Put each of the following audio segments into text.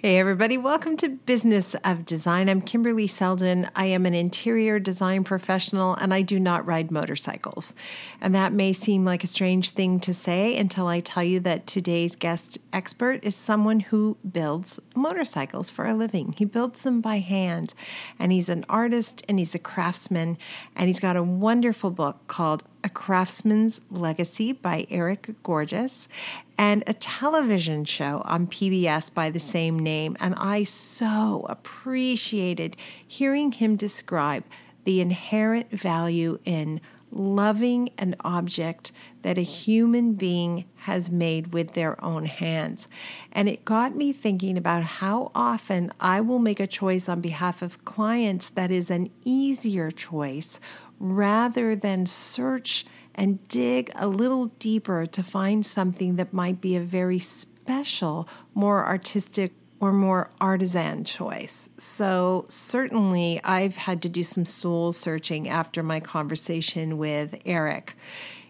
Hey, everybody, welcome to Business of Design. I'm Kimberly Seldon. I am an interior design professional and I do not ride motorcycles. And that may seem like a strange thing to say until I tell you that today's guest expert is someone who builds motorcycles for a living. He builds them by hand, and he's an artist and he's a craftsman, and he's got a wonderful book called a Craftsman's Legacy by Eric Gorges, and a television show on PBS by the same name. And I so appreciated hearing him describe the inherent value in loving an object that a human being has made with their own hands. And it got me thinking about how often I will make a choice on behalf of clients that is an easier choice rather than search and dig a little deeper to find something that might be a very special, more artistic, or more artisan choice. So, certainly, I've had to do some soul searching after my conversation with Eric.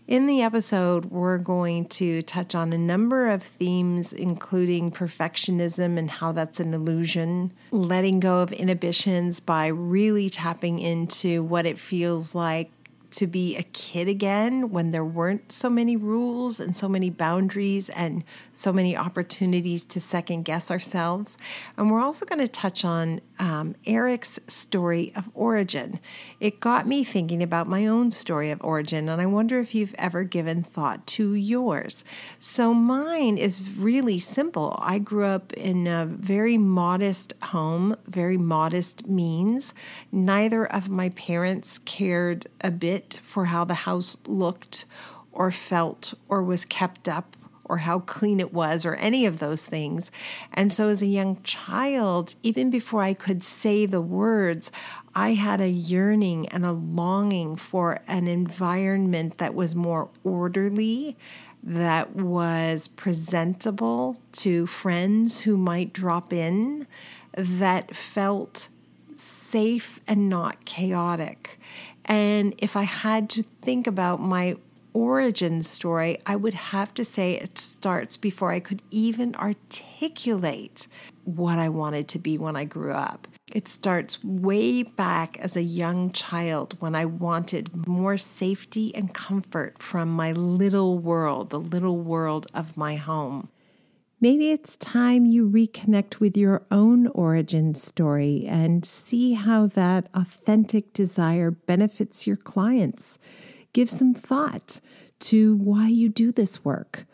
In the episode, we're going to touch on a number of themes, including perfectionism and how that's an illusion, letting go of inhibitions by really tapping into what it feels like to be a kid again when there weren't so many rules and so many boundaries and so many opportunities to second guess ourselves. And we're also going to touch on um, Eric's story of origin. It got me thinking about my own story of origin, and I wonder if you've ever given thought to yours. So mine is really simple. I grew up in a very modest home, very modest means. Neither of my parents cared a bit for how the house looked or felt or was kept up or how clean it was or any of those things. And so, as a young child, even before I could say the words, I had a yearning and a longing for an environment that was more orderly, that was presentable to friends who might drop in, that felt safe and not chaotic. And if I had to think about my origin story, I would have to say it starts before I could even articulate what I wanted to be when I grew up. It starts way back as a young child when I wanted more safety and comfort from my little world, the little world of my home. Maybe it's time you reconnect with your own origin story and see how that authentic desire benefits your clients. Give some thought to why you do this work.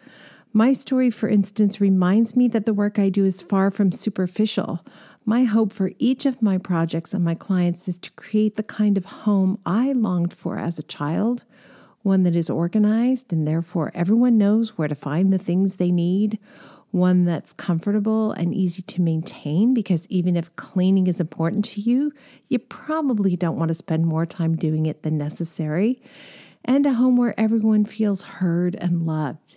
My story, for instance, reminds me that the work I do is far from superficial. My hope for each of my projects and my clients is to create the kind of home I longed for as a child one that is organized and therefore everyone knows where to find the things they need one that's comfortable and easy to maintain because even if cleaning is important to you, you probably don't want to spend more time doing it than necessary, and a home where everyone feels heard and loved.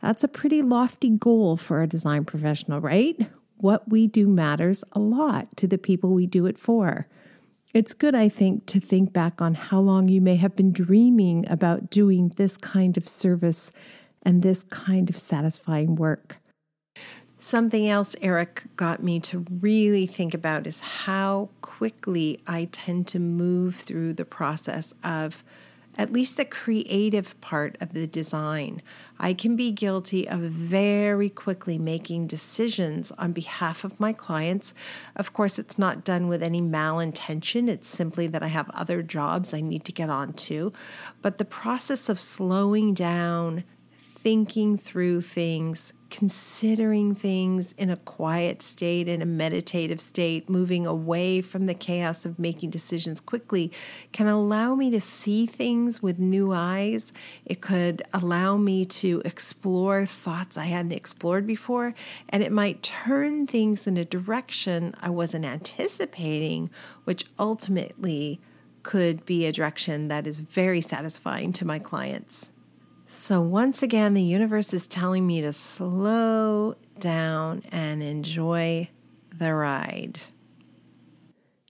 That's a pretty lofty goal for a design professional, right? What we do matters a lot to the people we do it for. It's good, I think, to think back on how long you may have been dreaming about doing this kind of service and this kind of satisfying work. Something else Eric got me to really think about is how quickly I tend to move through the process of at least the creative part of the design. I can be guilty of very quickly making decisions on behalf of my clients. Of course, it's not done with any malintention, it's simply that I have other jobs I need to get on to. But the process of slowing down, thinking through things, considering things in a quiet state, in a meditative state, moving away from the chaos of making decisions quickly, can allow me to see things with new eyes. It could allow me to explore thoughts I hadn't explored before, and it might turn things in a direction I wasn't anticipating, which ultimately could be a direction that is very satisfying to my clients. So, once again, the universe is telling me to slow down and enjoy the ride.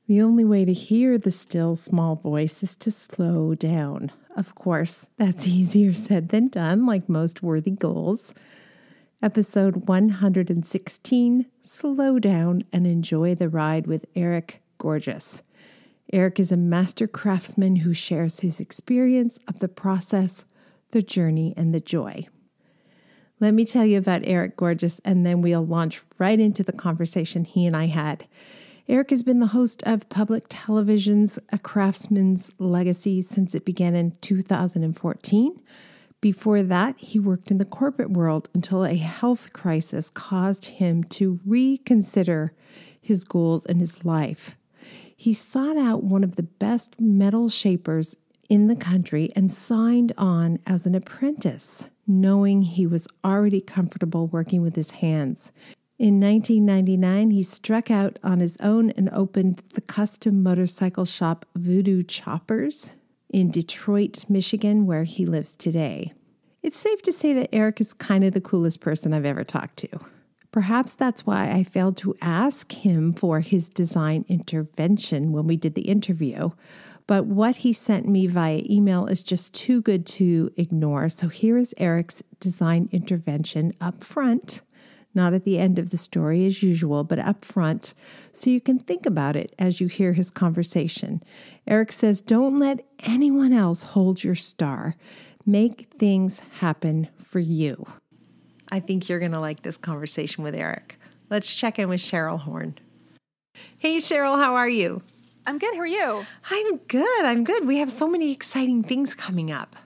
The only way to hear the still small voice is to slow down. Of course, that's easier said than done, like most worthy goals. Episode 116 Slow Down and Enjoy the Ride with Eric Gorges. Eric is a master craftsman who shares his experience of the process the journey, and the joy. Let me tell you about Eric Gorges, and then we'll launch right into the conversation he and I had. Eric has been the host of public television's A Craftsman's Legacy since it began in 2014. Before that, he worked in the corporate world until a health crisis caused him to reconsider his goals in his life. He sought out one of the best metal shapers in the country and signed on as an apprentice, knowing he was already comfortable working with his hands. In 1999, he struck out on his own and opened the custom motorcycle shop Voodoo Choppers in Detroit, Michigan, where he lives today. It's safe to say that Eric is kind of the coolest person I've ever talked to. Perhaps that's why I failed to ask him for his design intervention when we did the interview. But what he sent me via email is just too good to ignore. So here is Eric's design intervention up front, not at the end of the story as usual, but up front, so you can think about it as you hear his conversation. Eric says, Don't let anyone else hold your star. Make things happen for you. I think you're going to like this conversation with Eric. Let's check in with Cheryl Horn. Hey, Cheryl, how are you? I'm good. How are you? I'm good. I'm good. We have so many exciting things coming up.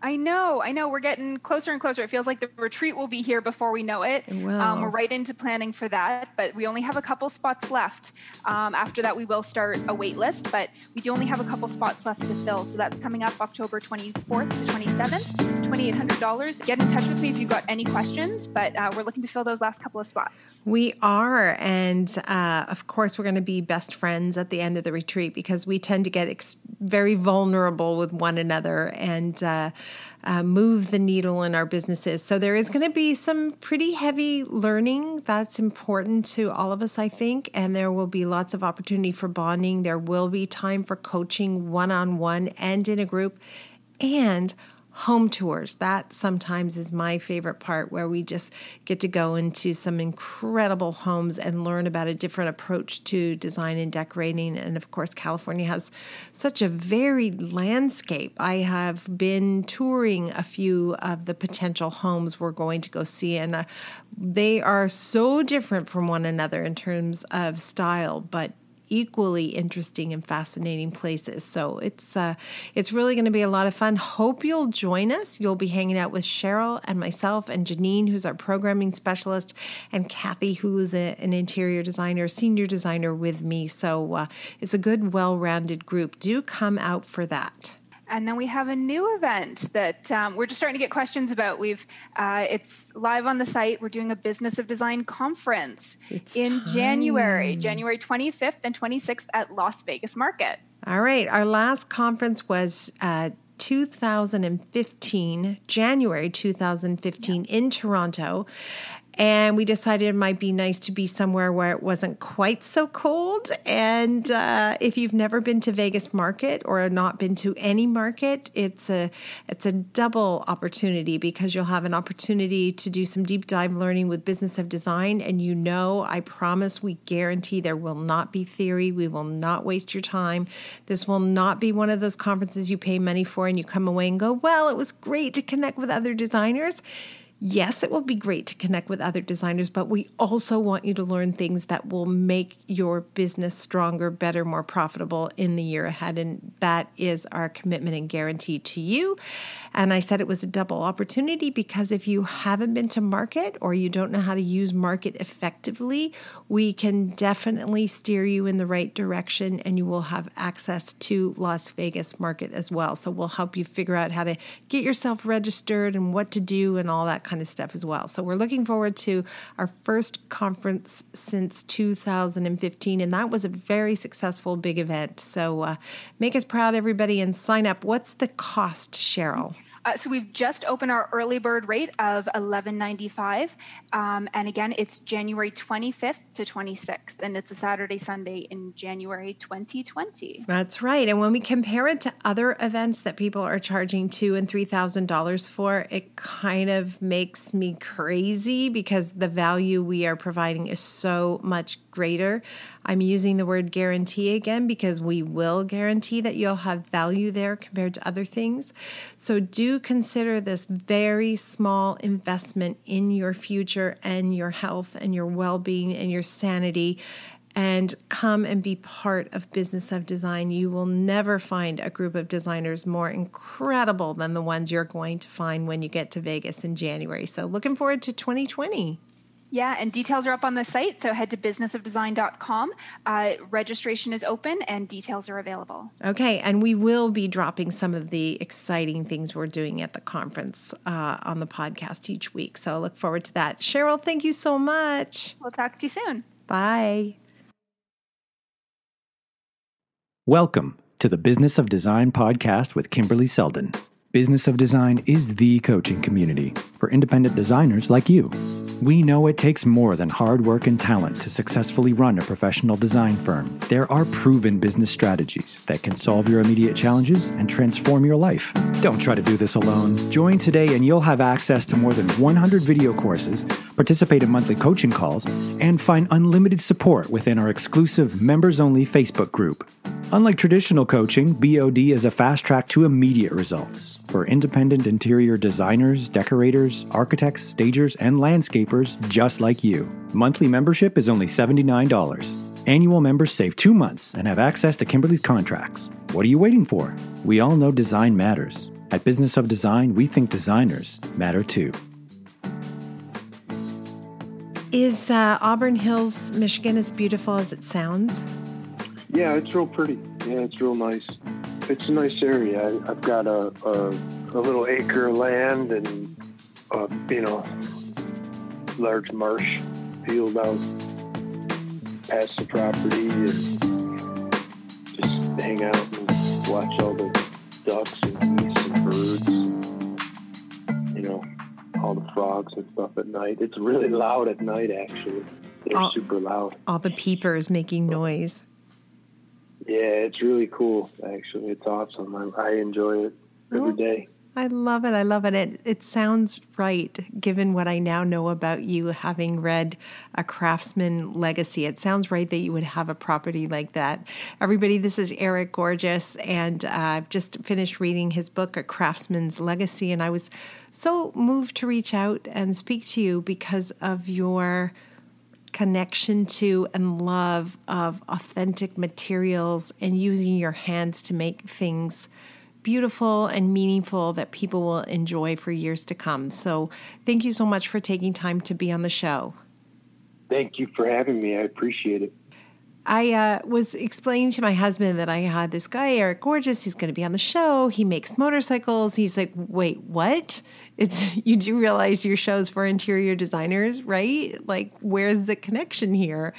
I know, I know. We're getting closer and closer. It feels like the retreat will be here before we know it. Um, we're right into planning for that, but we only have a couple spots left. Um, after that, we will start a wait list, but we do only have a couple spots left to fill. So that's coming up October 24th to 27th, $2,800. Get in touch with me if you've got any questions, but uh, we're looking to fill those last couple of spots. We are. And uh, of course, we're going to be best friends at the end of the retreat because we tend to get ex- very vulnerable with one another. And, uh, uh, move the needle in our businesses. So there is going to be some pretty heavy learning that's important to all of us, I think. And there will be lots of opportunity for bonding. There will be time for coaching one on one and in a group. And home tours. That sometimes is my favorite part where we just get to go into some incredible homes and learn about a different approach to design and decorating. And of course, California has such a varied landscape. I have been touring a few of the potential homes we're going to go see, and uh, they are so different from one another in terms of style, but equally interesting and fascinating places. So it's uh, it's really going to be a lot of fun. Hope you'll join us. You'll be hanging out with Cheryl and myself and Janine, who's our programming specialist, and Kathy, who is a, an interior designer, senior designer with me. So uh, it's a good, well-rounded group. Do come out for that. And then we have a new event that um, we're just starting to get questions about. We've uh, it's live on the site. We're doing a Business of Design conference it's in time. January, January 25th and 26th at Las Vegas Market. All right, our last conference was. Uh, 2015, January 2015 yeah. in Toronto and we decided it might be nice to be somewhere where it wasn't quite so cold. And uh, if you've never been to Vegas Market or not been to any market, it's a it's a double opportunity because you'll have an opportunity to do some deep dive learning with Business of Design, and you know, I promise, we guarantee there will not be theory. We will not waste your time. This will not be one of those conferences you pay money for and you come away and go, "Well, it was great to connect with other designers." Yes, it will be great to connect with other designers, but we also want you to learn things that will make your business stronger, better, more profitable in the year ahead. And that is our commitment and guarantee to you. And I said it was a double opportunity because if you haven't been to market or you don't know how to use market effectively, we can definitely steer you in the right direction and you will have access to Las Vegas market as well. So we'll help you figure out how to get yourself registered and what to do and all that kind of stuff as well. So we're looking forward to our first conference since 2015, and that was a very successful big event. So uh, make us proud, everybody, and sign up. What's the cost, Cheryl? Uh, so we've just opened our early bird rate of $11.95. Um, and again, it's January 25th to 26th, and it's a Saturday, Sunday in January 2020. That's right. And when we compare it to other events that people are charging two and three thousand dollars for, it kind of makes me crazy because the value we are providing is so much greater. I'm using the word guarantee again because we will guarantee that you'll have value there compared to other things. So do consider this very small investment in your future and your health and your well being and your sanity and come and be part of Business of Design. You will never find a group of designers more incredible than the ones you're going to find when you get to Vegas in January. So, looking forward to 2020. Yeah, and details are up on the site. So head to businessofdesign.com. Uh, registration is open and details are available. Okay, and we will be dropping some of the exciting things we're doing at the conference uh, on the podcast each week. So I look forward to that. Cheryl, thank you so much. We'll talk to you soon. Bye. Welcome to the Business of Design podcast with Kimberly Seldon. Business of Design is the coaching community for independent designers like you. We know it takes more than hard work and talent to successfully run a professional design firm. There are proven business strategies that can solve your immediate challenges and transform your life. Don't try to do this alone. Join today and you'll have access to more than 100 video courses, participate in monthly coaching calls, and find unlimited support within our exclusive members only Facebook group. Unlike traditional coaching, BOD is a fast track to immediate results for independent interior designers, decorators, architects, stagers, and landscapers just like you. Monthly membership is only $79. Annual members save two months and have access to Kimberly's contracts. What are you waiting for? We all know design matters. At Business of Design, we think designers matter too. Is uh, Auburn Hills, Michigan, as beautiful as it sounds? Yeah, it's real pretty. Yeah, it's real nice. It's a nice area. I, have got a, a, a little acre of land and a, you know large marsh field out past the property and just hang out and watch all the ducks and geese and birds. And, you know, all the frogs and stuff at night. It's really loud at night, actually. They're all, super loud. All the peepers making noise. Yeah, it's really cool. Actually, it's awesome. I, I enjoy it every day. I love it. I love it. It it sounds right given what I now know about you having read a craftsman legacy. It sounds right that you would have a property like that. Everybody, this is Eric Gorges and uh, I've just finished reading his book A Craftsman's Legacy and I was so moved to reach out and speak to you because of your connection to and love of authentic materials and using your hands to make things beautiful and meaningful that people will enjoy for years to come. So, thank you so much for taking time to be on the show. Thank you for having me. I appreciate it. I uh, was explaining to my husband that I had this guy, Eric Gorges. He's going to be on the show. He makes motorcycles. He's like, wait, what? It's you do realize your show's for interior designers, right? Like, where's the connection here?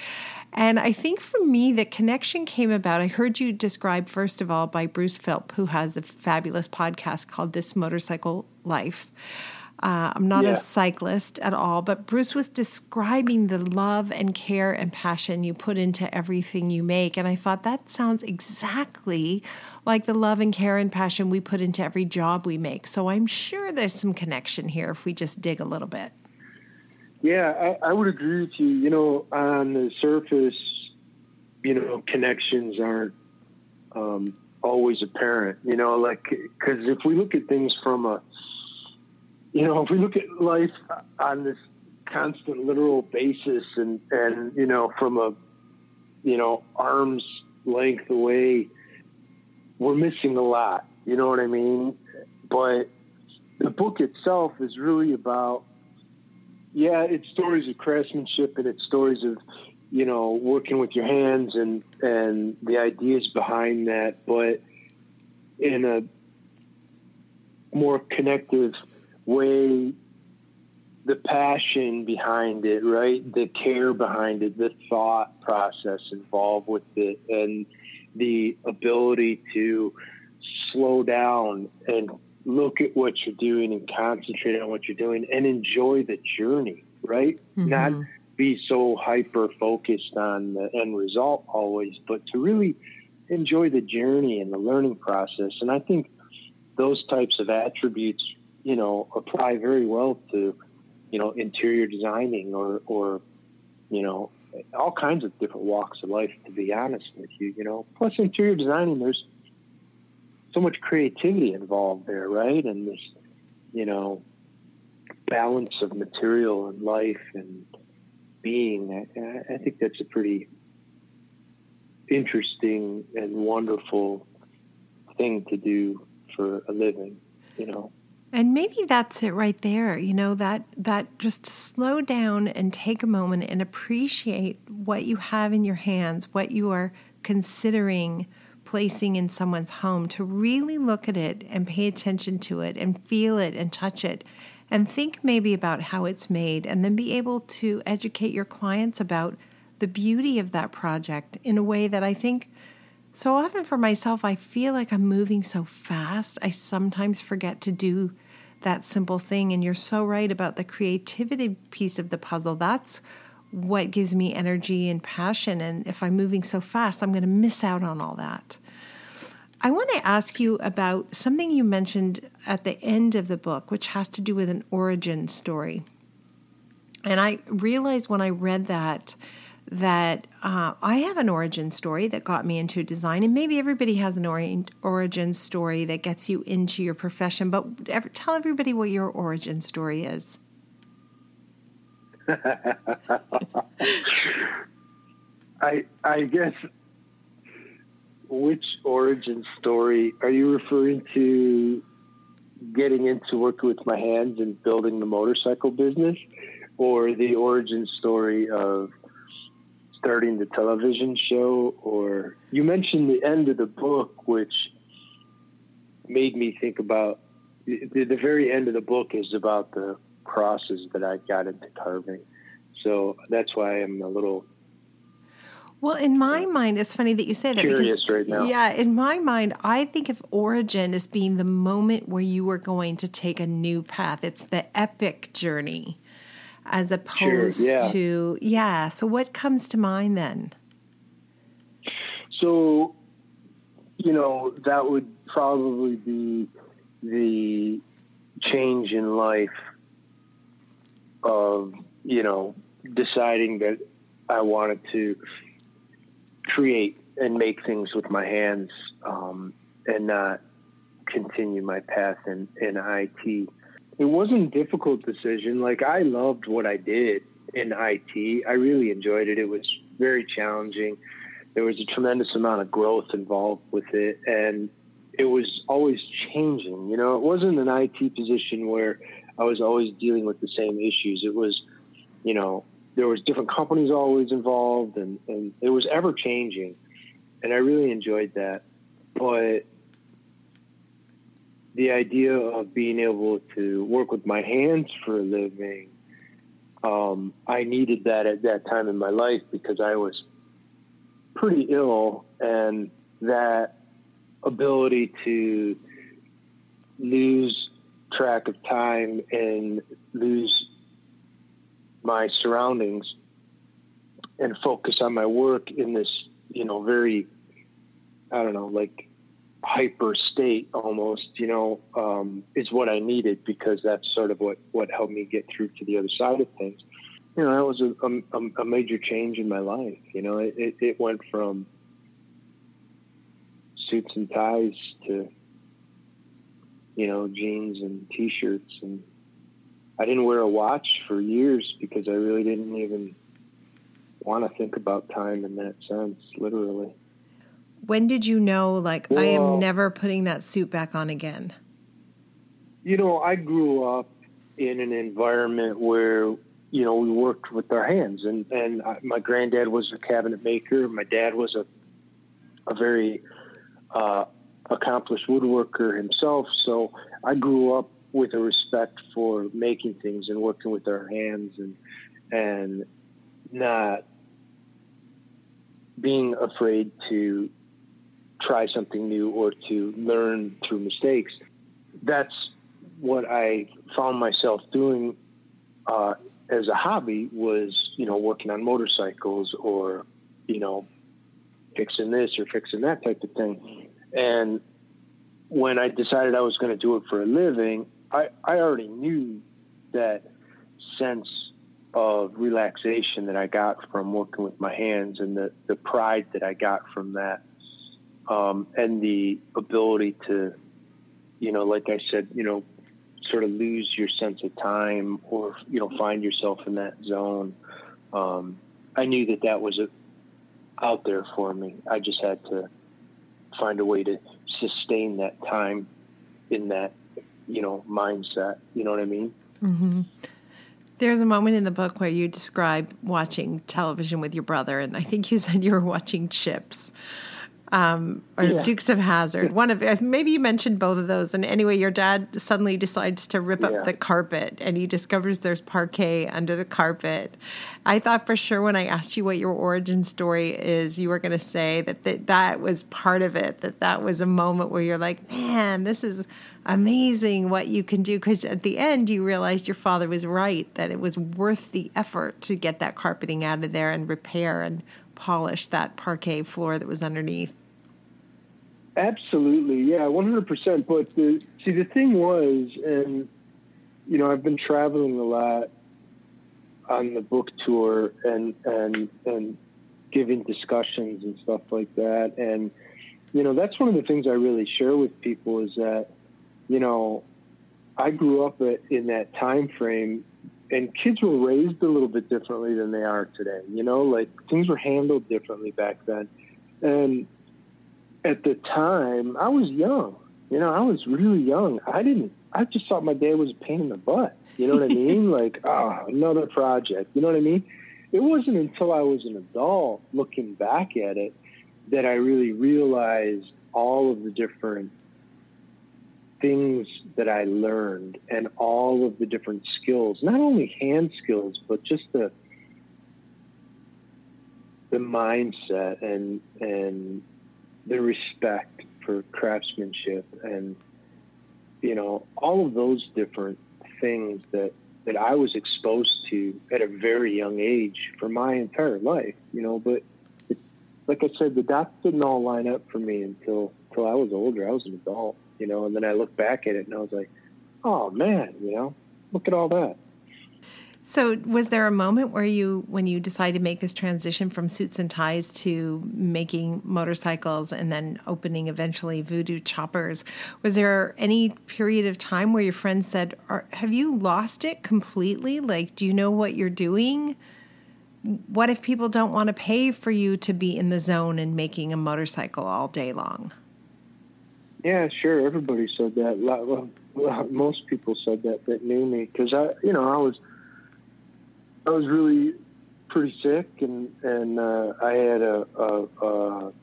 And I think for me, the connection came about. I heard you described, first of all, by Bruce Philp, who has a fabulous podcast called This Motorcycle Life. Uh, I'm not yeah. a cyclist at all, but Bruce was describing the love and care and passion you put into everything you make. And I thought that sounds exactly like the love and care and passion we put into every job we make. So I'm sure there's some connection here if we just dig a little bit. Yeah, I, I would agree with you. You know, on the surface, you know, connections aren't um, always apparent. You know, like, because if we look at things from a you know, if we look at life on this constant literal basis and, and, you know, from a, you know, arm's length away, we're missing a lot. You know what I mean? But the book itself is really about, yeah, it's stories of craftsmanship and it's stories of, you know, working with your hands and, and the ideas behind that, but in a more connective way the passion behind it, right? The care behind it, the thought process involved with it, and the ability to slow down and look at what you're doing and concentrate on what you're doing and enjoy the journey, right? Mm-hmm. Not be so hyper focused on the end result always, but to really enjoy the journey and the learning process. And I think those types of attributes, you know, apply very well to, you know, interior designing or, or, you know, all kinds of different walks of life, to be honest with you, you know. Plus, interior designing, there's so much creativity involved there, right? And this, you know, balance of material and life and being. I, I think that's a pretty interesting and wonderful thing to do for a living, you know. And maybe that's it right there, you know, that that just slow down and take a moment and appreciate what you have in your hands, what you are considering placing in someone's home, to really look at it and pay attention to it and feel it and touch it. And think maybe about how it's made and then be able to educate your clients about the beauty of that project in a way that I think so often for myself, I feel like I'm moving so fast. I sometimes forget to do that simple thing. And you're so right about the creativity piece of the puzzle. That's what gives me energy and passion. And if I'm moving so fast, I'm going to miss out on all that. I want to ask you about something you mentioned at the end of the book, which has to do with an origin story. And I realized when I read that that uh, I have an origin story that got me into design, and maybe everybody has an ori- origin story that gets you into your profession. But ever, tell everybody what your origin story is. I I guess which origin story are you referring to? Getting into working with my hands and building the motorcycle business, or the origin story of starting the television show or you mentioned the end of the book which made me think about the, the very end of the book is about the crosses that I got into carving. So that's why I'm a little well, in my uh, mind, it's funny that you say that. Curious because, right now. Yeah, in my mind, I think of origin as being the moment where you are going to take a new path. It's the epic journey as opposed sure, yeah. to yeah. So what comes to mind then? So you know that would probably be the change in life of you know deciding that I wanted to create and make things with my hands um, and not continue my path in, in IT it wasn't a difficult decision. Like I loved what I did in IT. I really enjoyed it. It was very challenging. There was a tremendous amount of growth involved with it, and it was always changing. You know, it wasn't an IT position where I was always dealing with the same issues. It was, you know, there was different companies always involved, and and it was ever changing, and I really enjoyed that. But the idea of being able to work with my hands for a living, um, I needed that at that time in my life because I was pretty ill, and that ability to lose track of time and lose my surroundings and focus on my work in this, you know, very, I don't know, like hyper state almost, you know, um, is what I needed because that's sort of what, what helped me get through to the other side of things. You know, that was a, a, a major change in my life. You know, it, it went from suits and ties to, you know, jeans and t-shirts. And I didn't wear a watch for years because I really didn't even want to think about time in that sense, literally. When did you know, like, well, I am never putting that suit back on again? You know, I grew up in an environment where, you know, we worked with our hands, and and I, my granddad was a cabinet maker. My dad was a a very uh, accomplished woodworker himself. So I grew up with a respect for making things and working with our hands and and not being afraid to try something new or to learn through mistakes. that's what I found myself doing uh, as a hobby was, you know, working on motorcycles or, you know, fixing this or fixing that type of thing. And when I decided I was going to do it for a living, I, I already knew that sense of relaxation that I got from working with my hands and the, the pride that I got from that. Um, and the ability to, you know, like I said, you know, sort of lose your sense of time or, you know, find yourself in that zone. Um, I knew that that was a, out there for me. I just had to find a way to sustain that time in that, you know, mindset. You know what I mean? Mm-hmm. There's a moment in the book where you describe watching television with your brother, and I think you said you were watching Chips um, or yeah. Dukes of Hazzard. One of maybe you mentioned both of those. And anyway, your dad suddenly decides to rip yeah. up the carpet, and he discovers there's parquet under the carpet. I thought for sure when I asked you what your origin story is, you were going to say that th- that was part of it. That that was a moment where you're like, man, this is amazing what you can do because at the end you realized your father was right that it was worth the effort to get that carpeting out of there and repair and polish that parquet floor that was underneath absolutely yeah 100% but the see the thing was and you know i've been traveling a lot on the book tour and and and giving discussions and stuff like that and you know that's one of the things i really share with people is that you know, I grew up in that time frame and kids were raised a little bit differently than they are today. You know, like things were handled differently back then. And at the time, I was young. You know, I was really young. I didn't, I just thought my dad was a pain in the butt. You know what I mean? like, oh, another project. You know what I mean? It wasn't until I was an adult looking back at it that I really realized all of the different things that I learned and all of the different skills, not only hand skills, but just the the mindset and and the respect for craftsmanship and you know all of those different things that that I was exposed to at a very young age for my entire life, you know, but it, like I said, the dots didn't all line up for me until until I was older. I was an adult you know, and then I look back at it and I was like, oh man, you know, look at all that. So, was there a moment where you, when you decided to make this transition from suits and ties to making motorcycles and then opening eventually Voodoo Choppers, was there any period of time where your friends said, Have you lost it completely? Like, do you know what you're doing? What if people don't want to pay for you to be in the zone and making a motorcycle all day long? Yeah, sure. Everybody said that. Most people said that that knew me because I, you know, I was, I was really pretty sick, and and uh, I had a, a, a,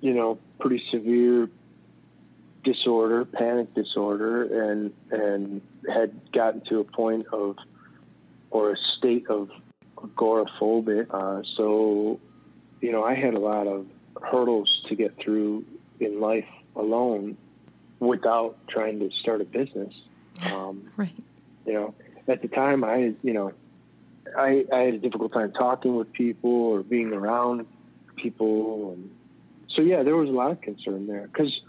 you know, pretty severe disorder, panic disorder, and and had gotten to a point of, or a state of agoraphobia. Uh, so, you know, I had a lot of hurdles to get through in life alone without trying to start a business. Um, right. You know, at the time, I, you know, I, I had a difficult time talking with people or being around people. And so, yeah, there was a lot of concern there because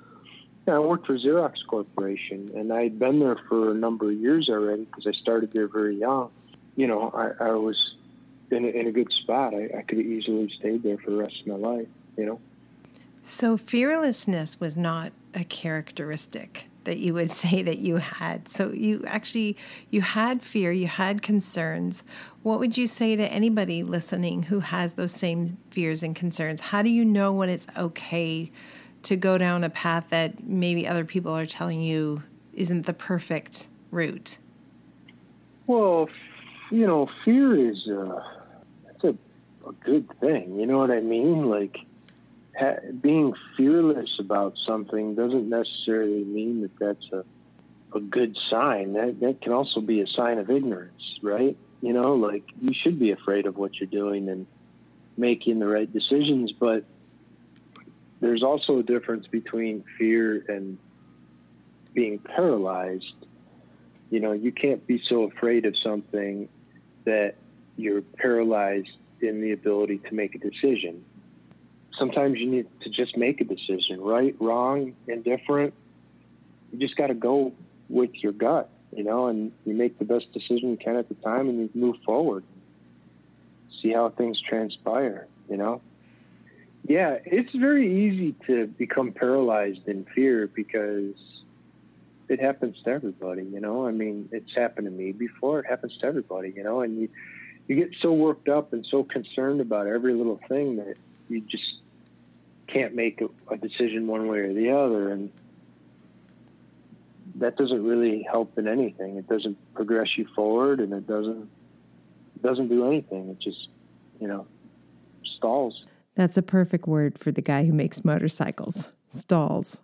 you know, I worked for Xerox Corporation and I'd been there for a number of years already because I started there very young. You know, I, I was in a, in a good spot. I, I could have easily stayed there for the rest of my life, you know. So fearlessness was not a characteristic that you would say that you had. So you actually you had fear, you had concerns. What would you say to anybody listening who has those same fears and concerns? How do you know when it's okay to go down a path that maybe other people are telling you isn't the perfect route? Well, you know, fear is uh, it's a, a good thing. You know what I mean? Like ha- being fearless about something doesn't necessarily mean that that's a a good sign. That that can also be a sign of ignorance, right? You know, like you should be afraid of what you're doing and making the right decisions, but there's also a difference between fear and being paralyzed, you know, you can't be so afraid of something that you're paralyzed in the ability to make a decision. Sometimes you need to just make a decision, right, wrong, indifferent. You just got to go with your gut, you know, and you make the best decision you can at the time and you move forward. See how things transpire, you know? Yeah, it's very easy to become paralyzed in fear because it happens to everybody, you know. I mean, it's happened to me before. It happens to everybody, you know. And you you get so worked up and so concerned about every little thing that you just can't make a, a decision one way or the other, and that doesn't really help in anything. It doesn't progress you forward, and it doesn't it doesn't do anything. It just you know stalls. That's a perfect word for the guy who makes motorcycles. Stalls.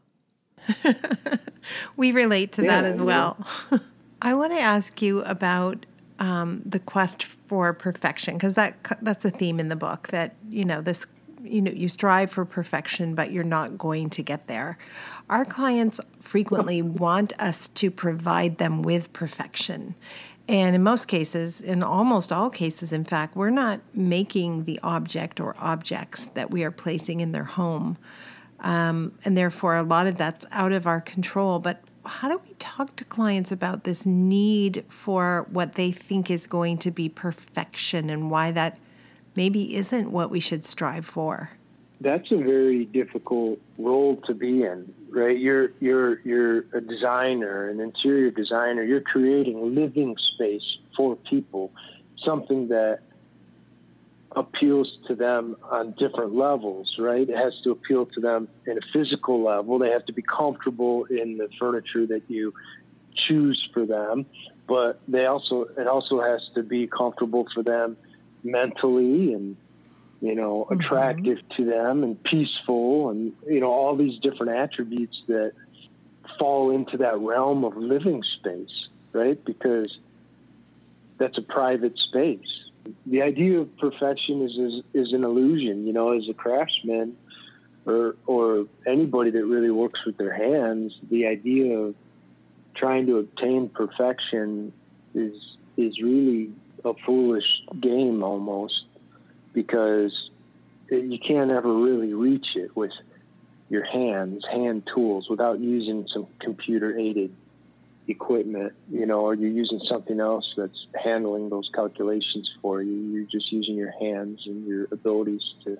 we relate to yeah, that as well. Yeah. I want to ask you about um, the quest for perfection because that that's a theme in the book that you know this you know you strive for perfection but you're not going to get there. Our clients frequently want us to provide them with perfection. And in most cases in almost all cases in fact we're not making the object or objects that we are placing in their home. Um, and therefore, a lot of that's out of our control. But how do we talk to clients about this need for what they think is going to be perfection and why that maybe isn't what we should strive for? That's a very difficult role to be in, right? You're you're you're a designer, an interior designer. You're creating living space for people, something that appeals to them on different levels, right? It has to appeal to them in a physical level. They have to be comfortable in the furniture that you choose for them, but they also it also has to be comfortable for them mentally and you know mm-hmm. attractive to them and peaceful and you know all these different attributes that fall into that realm of living space, right? Because that's a private space the idea of perfection is, is is an illusion. You know, as a craftsman or or anybody that really works with their hands, the idea of trying to obtain perfection is is really a foolish game almost because you can't ever really reach it with your hands, hand tools, without using some computer aided equipment, you know, or you're using something else that's handling those calculations for you. You're just using your hands and your abilities to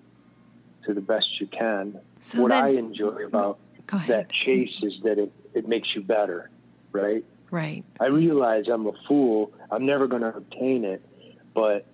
to the best you can. So what then, I enjoy about that chase is that it, it makes you better, right? Right. I realize I'm a fool. I'm never going to obtain it, but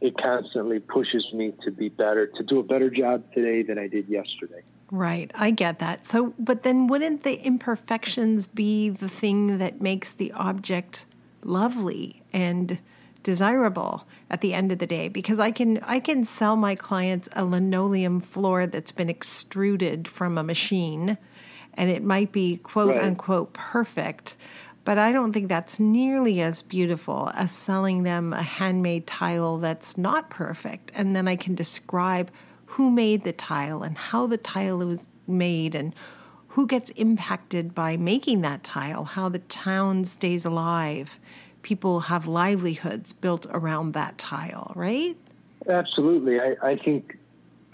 it constantly pushes me to be better, to do a better job today than I did yesterday. Right. I get that. So, but then wouldn't the imperfections be the thing that makes the object lovely and desirable at the end of the day because I can I can sell my clients a linoleum floor that's been extruded from a machine and it might be quote right. unquote perfect but I don't think that's nearly as beautiful as selling them a handmade tile that's not perfect and then I can describe who made the tile and how the tile was made and who gets impacted by making that tile, how the town stays alive. People have livelihoods built around that tile, right? Absolutely. I, I think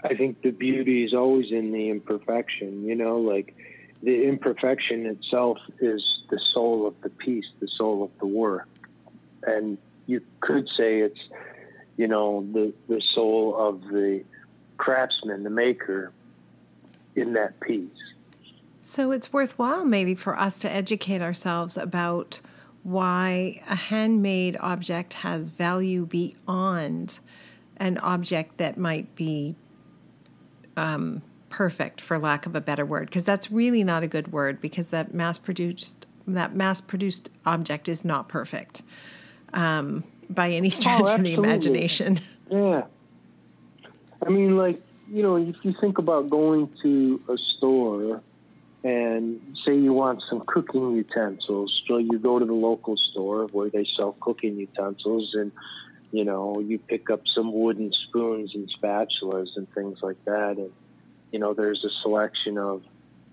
I think the beauty is always in the imperfection, you know, like the imperfection itself is the soul of the piece, the soul of the work. And you could say it's, you know, the, the soul of the craftsman, the maker, in that piece. So it's worthwhile maybe for us to educate ourselves about why a handmade object has value beyond an object that might be um, perfect, for lack of a better word, because that's really not a good word because that mass produced that mass produced object is not perfect um, by any stretch oh, of the imagination. Yeah, I mean, like, you know, if you think about going to a store and say you want some cooking utensils, so you go to the local store where they sell cooking utensils and, you know, you pick up some wooden spoons and spatulas and things like that. And, you know, there's a selection of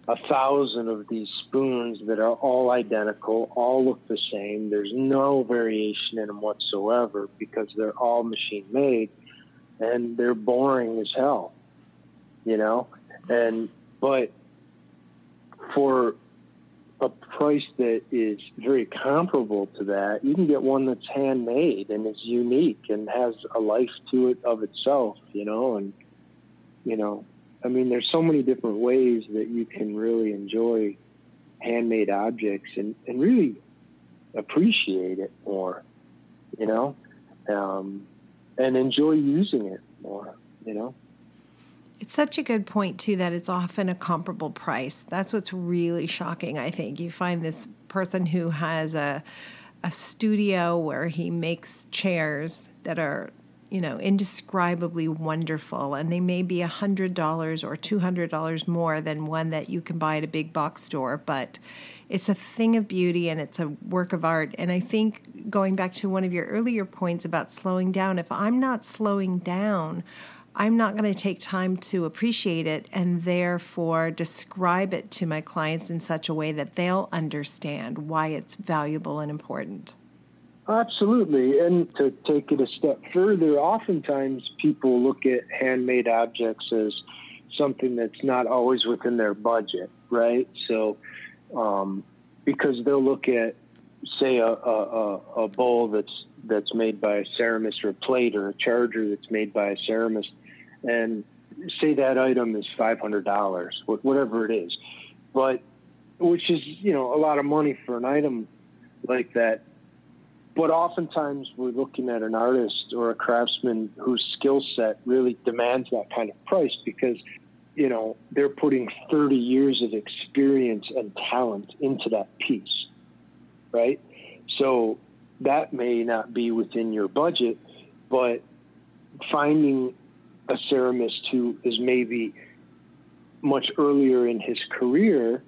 a thousand of these spoons that are all identical, all look the same. There's no variation in them whatsoever because they're all machine made and they're boring as hell, you know? And, but for a price that is very comparable to that, you can get one that's handmade and is unique and has a life to it of itself, you know? And, you know, I mean, there's so many different ways that you can really enjoy handmade objects and, and really appreciate it more, you know, um, and enjoy using it more, you know. It's such a good point, too, that it's often a comparable price. That's what's really shocking, I think. You find this person who has a, a studio where he makes chairs that are you know, indescribably wonderful, and they may be a hundred dollars or two hundred dollars more than one that you can buy at a big box store, but it's a thing of beauty and it's a work of art. And I think going back to one of your earlier points about slowing down, if I'm not slowing down, I'm not going to take time to appreciate it and therefore describe it to my clients in such a way that they'll understand why it's valuable and important. Absolutely. And to take it a step further, oftentimes people look at handmade objects as something that's not always within their budget, right? So, um, because they'll look at, say, a, a, a bowl that's that's made by a ceramist or a plate or a charger that's made by a ceramist, and say that item is five hundred dollars, whatever it is, but which is you know a lot of money for an item like that but oftentimes we're looking at an artist or a craftsman whose skill set really demands that kind of price because you know they're putting 30 years of experience and talent into that piece right? So that may not be within your budget but finding a ceramist who is maybe much earlier in his career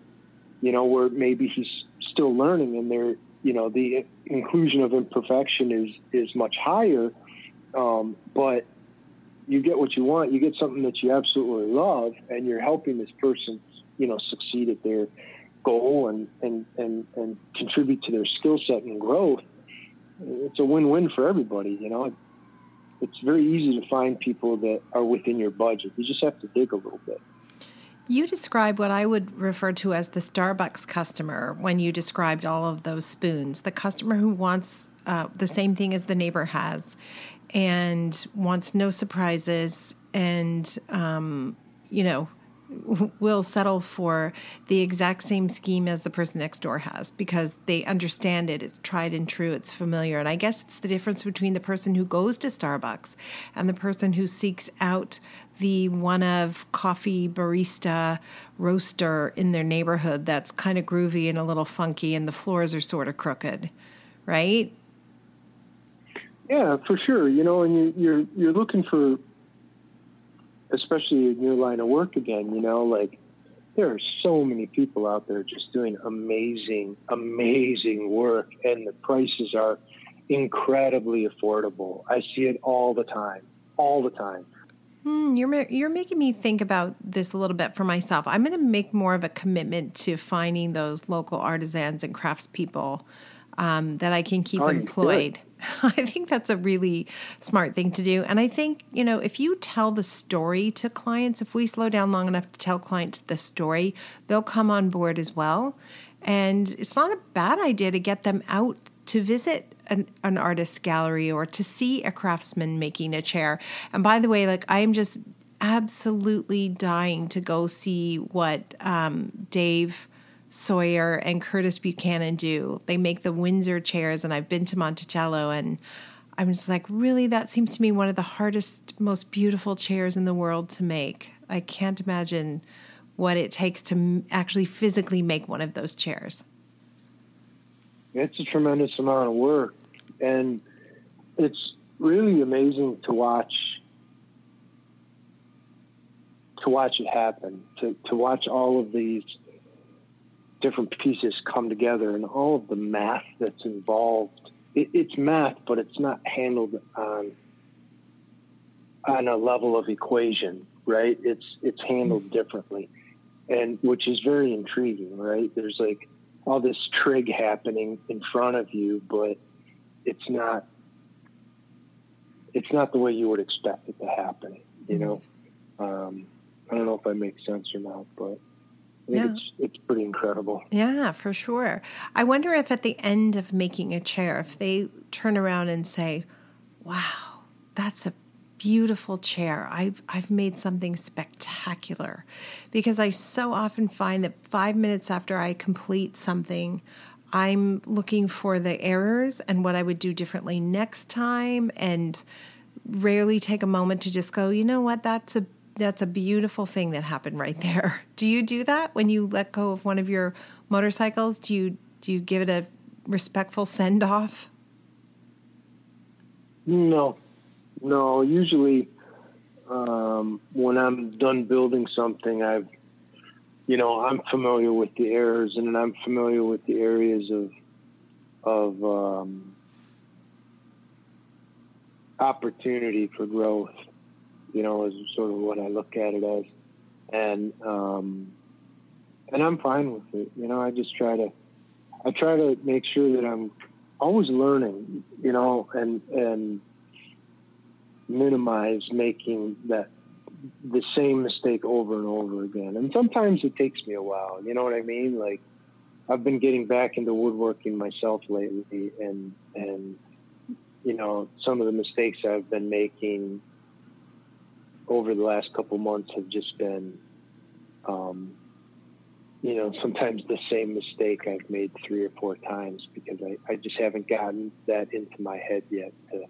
you know where maybe he's still learning and they're you know the inclusion of imperfection is is much higher um, but you get what you want. You get something that you absolutely love and you're helping this person you know succeed at their goal and and and, and contribute to their skill set and growth. It's a win-win for everybody you know? It's very easy to find people that are within your budget. You just have to dig a little bit you describe what I would refer to as the Starbucks customer when you described all of those spoons. The customer who wants uh, the same thing as the neighbor has and wants no surprises and, um, you know, will settle for the exact same scheme as the person next door has because they understand it. It's tried and true. It's familiar. And I guess it's the difference between the person who goes to Starbucks and the person who seeks out the one of coffee barista roaster in their neighborhood that's kind of groovy and a little funky and the floors are sort of crooked, right? Yeah, for sure. You know, and you, you're you're looking for, especially in your line of work again. You know, like there are so many people out there just doing amazing, amazing work, and the prices are incredibly affordable. I see it all the time, all the time. Hmm, you're you're making me think about this a little bit for myself. I'm going to make more of a commitment to finding those local artisans and craftspeople um, that I can keep oh, employed. I think that's a really smart thing to do. And I think, you know, if you tell the story to clients, if we slow down long enough to tell clients the story, they'll come on board as well. And it's not a bad idea to get them out to visit an, an artist's gallery or to see a craftsman making a chair. And by the way, like I am just absolutely dying to go see what um, Dave Sawyer and Curtis Buchanan do. They make the Windsor chairs, and I've been to Monticello, and I'm just like, really, that seems to me one of the hardest, most beautiful chairs in the world to make. I can't imagine what it takes to actually physically make one of those chairs. It's a tremendous amount of work, and it's really amazing to watch to watch it happen. To to watch all of these different pieces come together, and all of the math that's involved. It, it's math, but it's not handled on on a level of equation, right? It's it's handled differently, and which is very intriguing, right? There's like all this trig happening in front of you, but it's not it's not the way you would expect it to happen. You know, um, I don't know if I make sense or not, but I think Yeah. it's it's pretty incredible. Yeah, for sure. I wonder if at the end of making a chair, if they turn around and say, "Wow, that's a beautiful chair. I've I've made something spectacular." Because I so often find that 5 minutes after I complete something, I'm looking for the errors and what I would do differently next time and rarely take a moment to just go, "You know what? That's a that's a beautiful thing that happened right there." Do you do that when you let go of one of your motorcycles? Do you do you give it a respectful send off? No, no. Usually, um, when I'm done building something, I've, you know, I'm familiar with the errors and I'm familiar with the areas of, of um, opportunity for growth. You know, is sort of what I look at it as, and um, and I'm fine with it. You know, I just try to, I try to make sure that I'm always learning, you know, and and minimize making that the same mistake over and over again. And sometimes it takes me a while. You know what I mean? Like I've been getting back into woodworking myself lately, and and you know some of the mistakes I've been making over the last couple months have just been. Um, you know, sometimes the same mistake I've made three or four times because I, I just haven't gotten that into my head yet to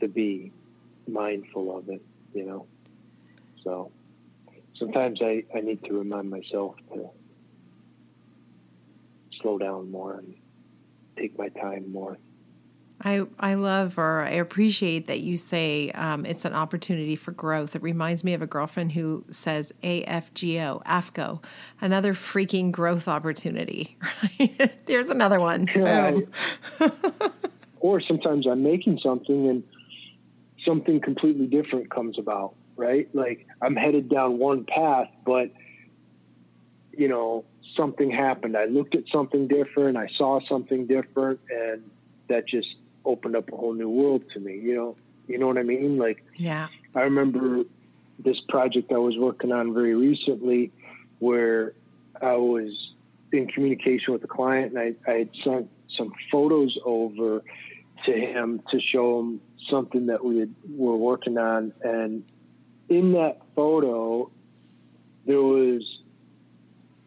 to be mindful of it, you know. So sometimes I, I need to remind myself to slow down more and take my time more. I, I love or I appreciate that you say um, it's an opportunity for growth. It reminds me of a girlfriend who says AFGO, AFGO, another freaking growth opportunity. Right? There's another one. Yeah, or sometimes I'm making something and something completely different comes about, right? Like I'm headed down one path, but you know, something happened. I looked at something different, I saw something different, and that just opened up a whole new world to me. You know, you know what I mean? Like Yeah. I remember this project I was working on very recently where I was in communication with the client and I, I had sent some photos over to him to show him something that we had, were working on. And in that photo, there was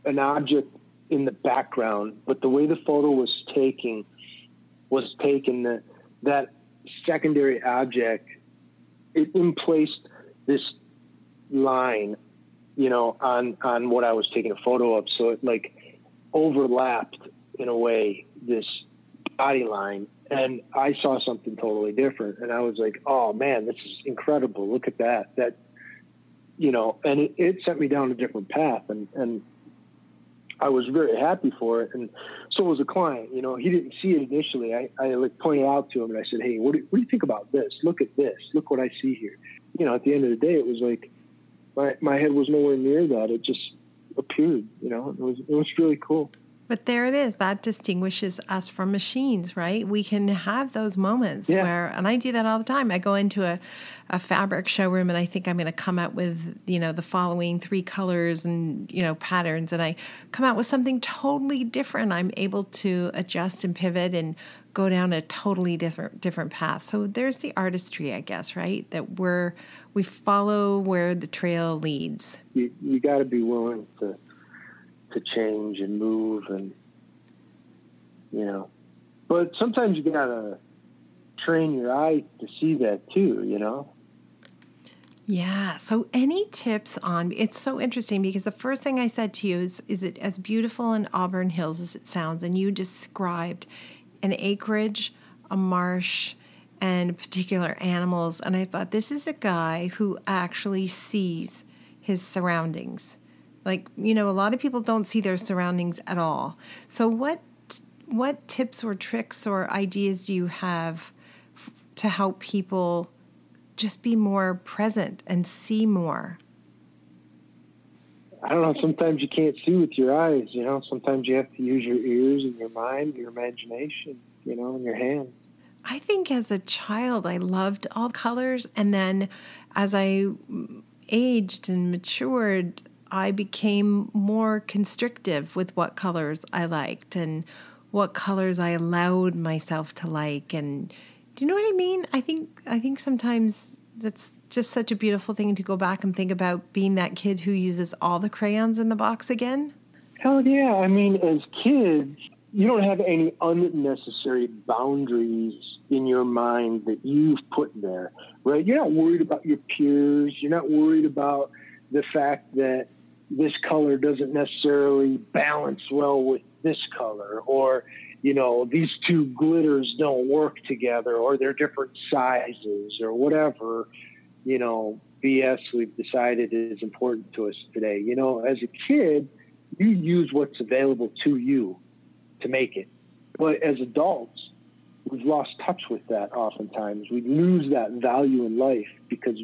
an object in the background, but the way the photo was taking was taken that that secondary object it emplaced this line, you know, on on what I was taking a photo of. So it like overlapped in a way this body line, and I saw something totally different. And I was like, oh man, this is incredible. Look at that. That you know, and it, it sent me down a different path, and and I was very happy for it. And so was the client. You know, he didn't see it initially. I, I like pointed out to him and I said, Hey, what do, what do you think about this? Look at this. Look what I see here. You know, at the end of the day, it was like my my head was nowhere near that. It just appeared. You know, it was it was really cool. But there it is. That distinguishes us from machines, right? We can have those moments Yeah. where, and I do that all the time. I go into a, a fabric showroom and I think I'm going to come out with, you know, the following three colors and, you know, patterns. And I come out with something totally different. I'm able to adjust and pivot and go down a totally different, different path. So there's the artistry, I guess, right? That we're, we follow where the trail leads. You you got to be willing to to change and move and you know, but sometimes you gotta train your eye to see that too. You know. Yeah. So, any tips on it's so interesting because the first thing I said to you is, is it as beautiful in Auburn Hills as it sounds? And you described an acreage, a marsh, and particular animals. And I thought, this is a guy who actually sees his surroundings. Like, you know, a lot of people don't see their surroundings at all. So, what what tips or tricks or ideas do you have f- to help people just be more present and see more? I don't know. Sometimes you can't see with your eyes. You know, sometimes you have to use your ears and your mind, your imagination. You know, and your hands. I think as a child, I loved all colors, and then as I aged and matured, I became more constrictive with what colors I liked and what colors I allowed myself to like. And do you know what I mean? I think I think sometimes that's just such a beautiful thing to go back and think about being that kid who uses all the crayons in the box again. Hell yeah. I mean, as kids, you don't have any unnecessary boundaries in your mind that you've put there, right? You're not worried about your peers. You're not worried about the fact that this color doesn't necessarily balance well with this color or you know, these two glitters don't work together or they're different sizes or whatever, you know, BS we've decided is important to us today. You know, as a kid, you use what's available to you to make it. But as adults, we've lost touch with that oftentimes. We lose that value in life because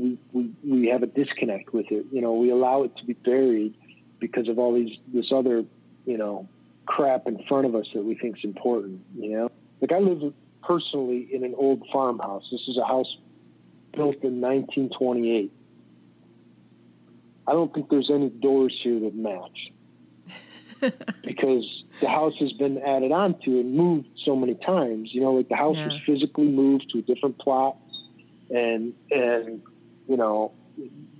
we, we, we have a disconnect with it. You know, we allow it to be buried because of all these, this other, you know, crap in front of us that we think is important. You know, like I live personally in an old farmhouse. This is a house built in 1928. I don't think there's any doors here that match because the house has been added onto and moved so many times. You know, like the house yeah. was physically moved to a different plot, and and you know,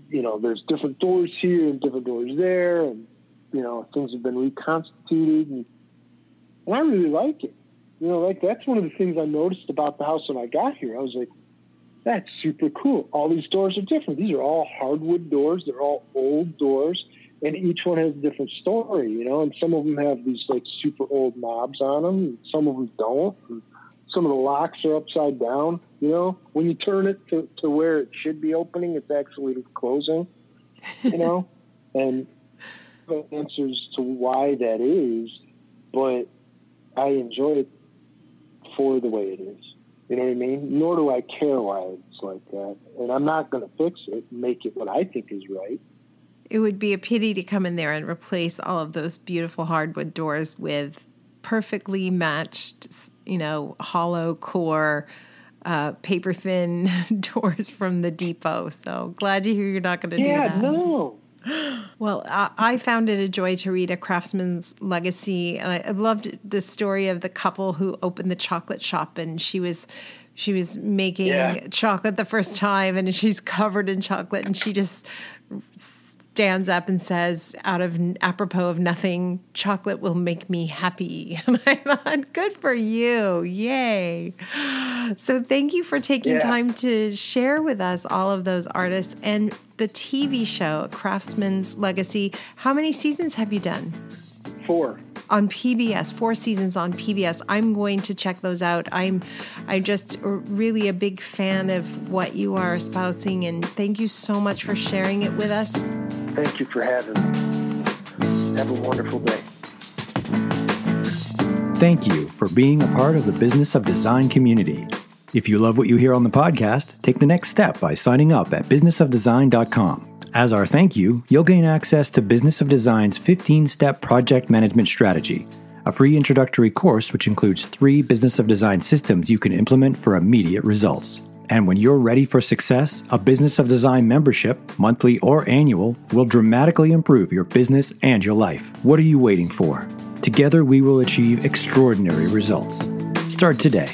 you know, there's different doors here and different doors there, and you know, things have been reconstituted, and, and I really like it. You know, like that's one of the things I noticed about the house when I got here. I was like, that's super cool. All these doors are different. These are all hardwood doors. They're all old doors, and each one has a different story. You know, and some of them have these like super old knobs on them. Some of them don't. And some of the locks are upside down. You know, when you turn it to, to where it should be opening, it's actually closing. You know, and answers to why that is, but I enjoy it for the way it is. You know what I mean? Nor do I care why it's like that. And I'm not going to fix it make it what I think is right. It would be a pity to come in there and replace all of those beautiful hardwood doors with perfectly matched, you know, hollow core, uh, paper thin doors from the depot. So glad to hear you're not going to yeah, do that. Yeah, no. Well, I, found it a joy to read A Craftsman's Legacy, and I, loved the story of the couple who opened the chocolate shop, and she was she was making yeah. chocolate the first time, and she's covered in chocolate, and she just stands up and says, out of apropos of nothing, chocolate will make me happy. And I thought, good for you. Yay. So thank you for taking yeah. time to share with us all of those artists and the TV show, Craftsman's Legacy. How many seasons have you done? Four on PBS, four seasons on PBS. I'm going to check those out. I'm I'm just really a big fan of what you are espousing and thank you so much for sharing it with us. Thank you for having me. Have a wonderful day. Thank you for being a part of the Business of Design community. If you love what you hear on the podcast, take the next step by signing up at businessofdesign.com. As our thank you, you'll gain access to Business of Design's 15 step project management strategy, a free introductory course which includes three Business of Design systems you can implement for immediate results. And when you're ready for success, a Business of Design membership, monthly or annual, will dramatically improve your business and your life. What are you waiting for? Together, we will achieve extraordinary results. Start today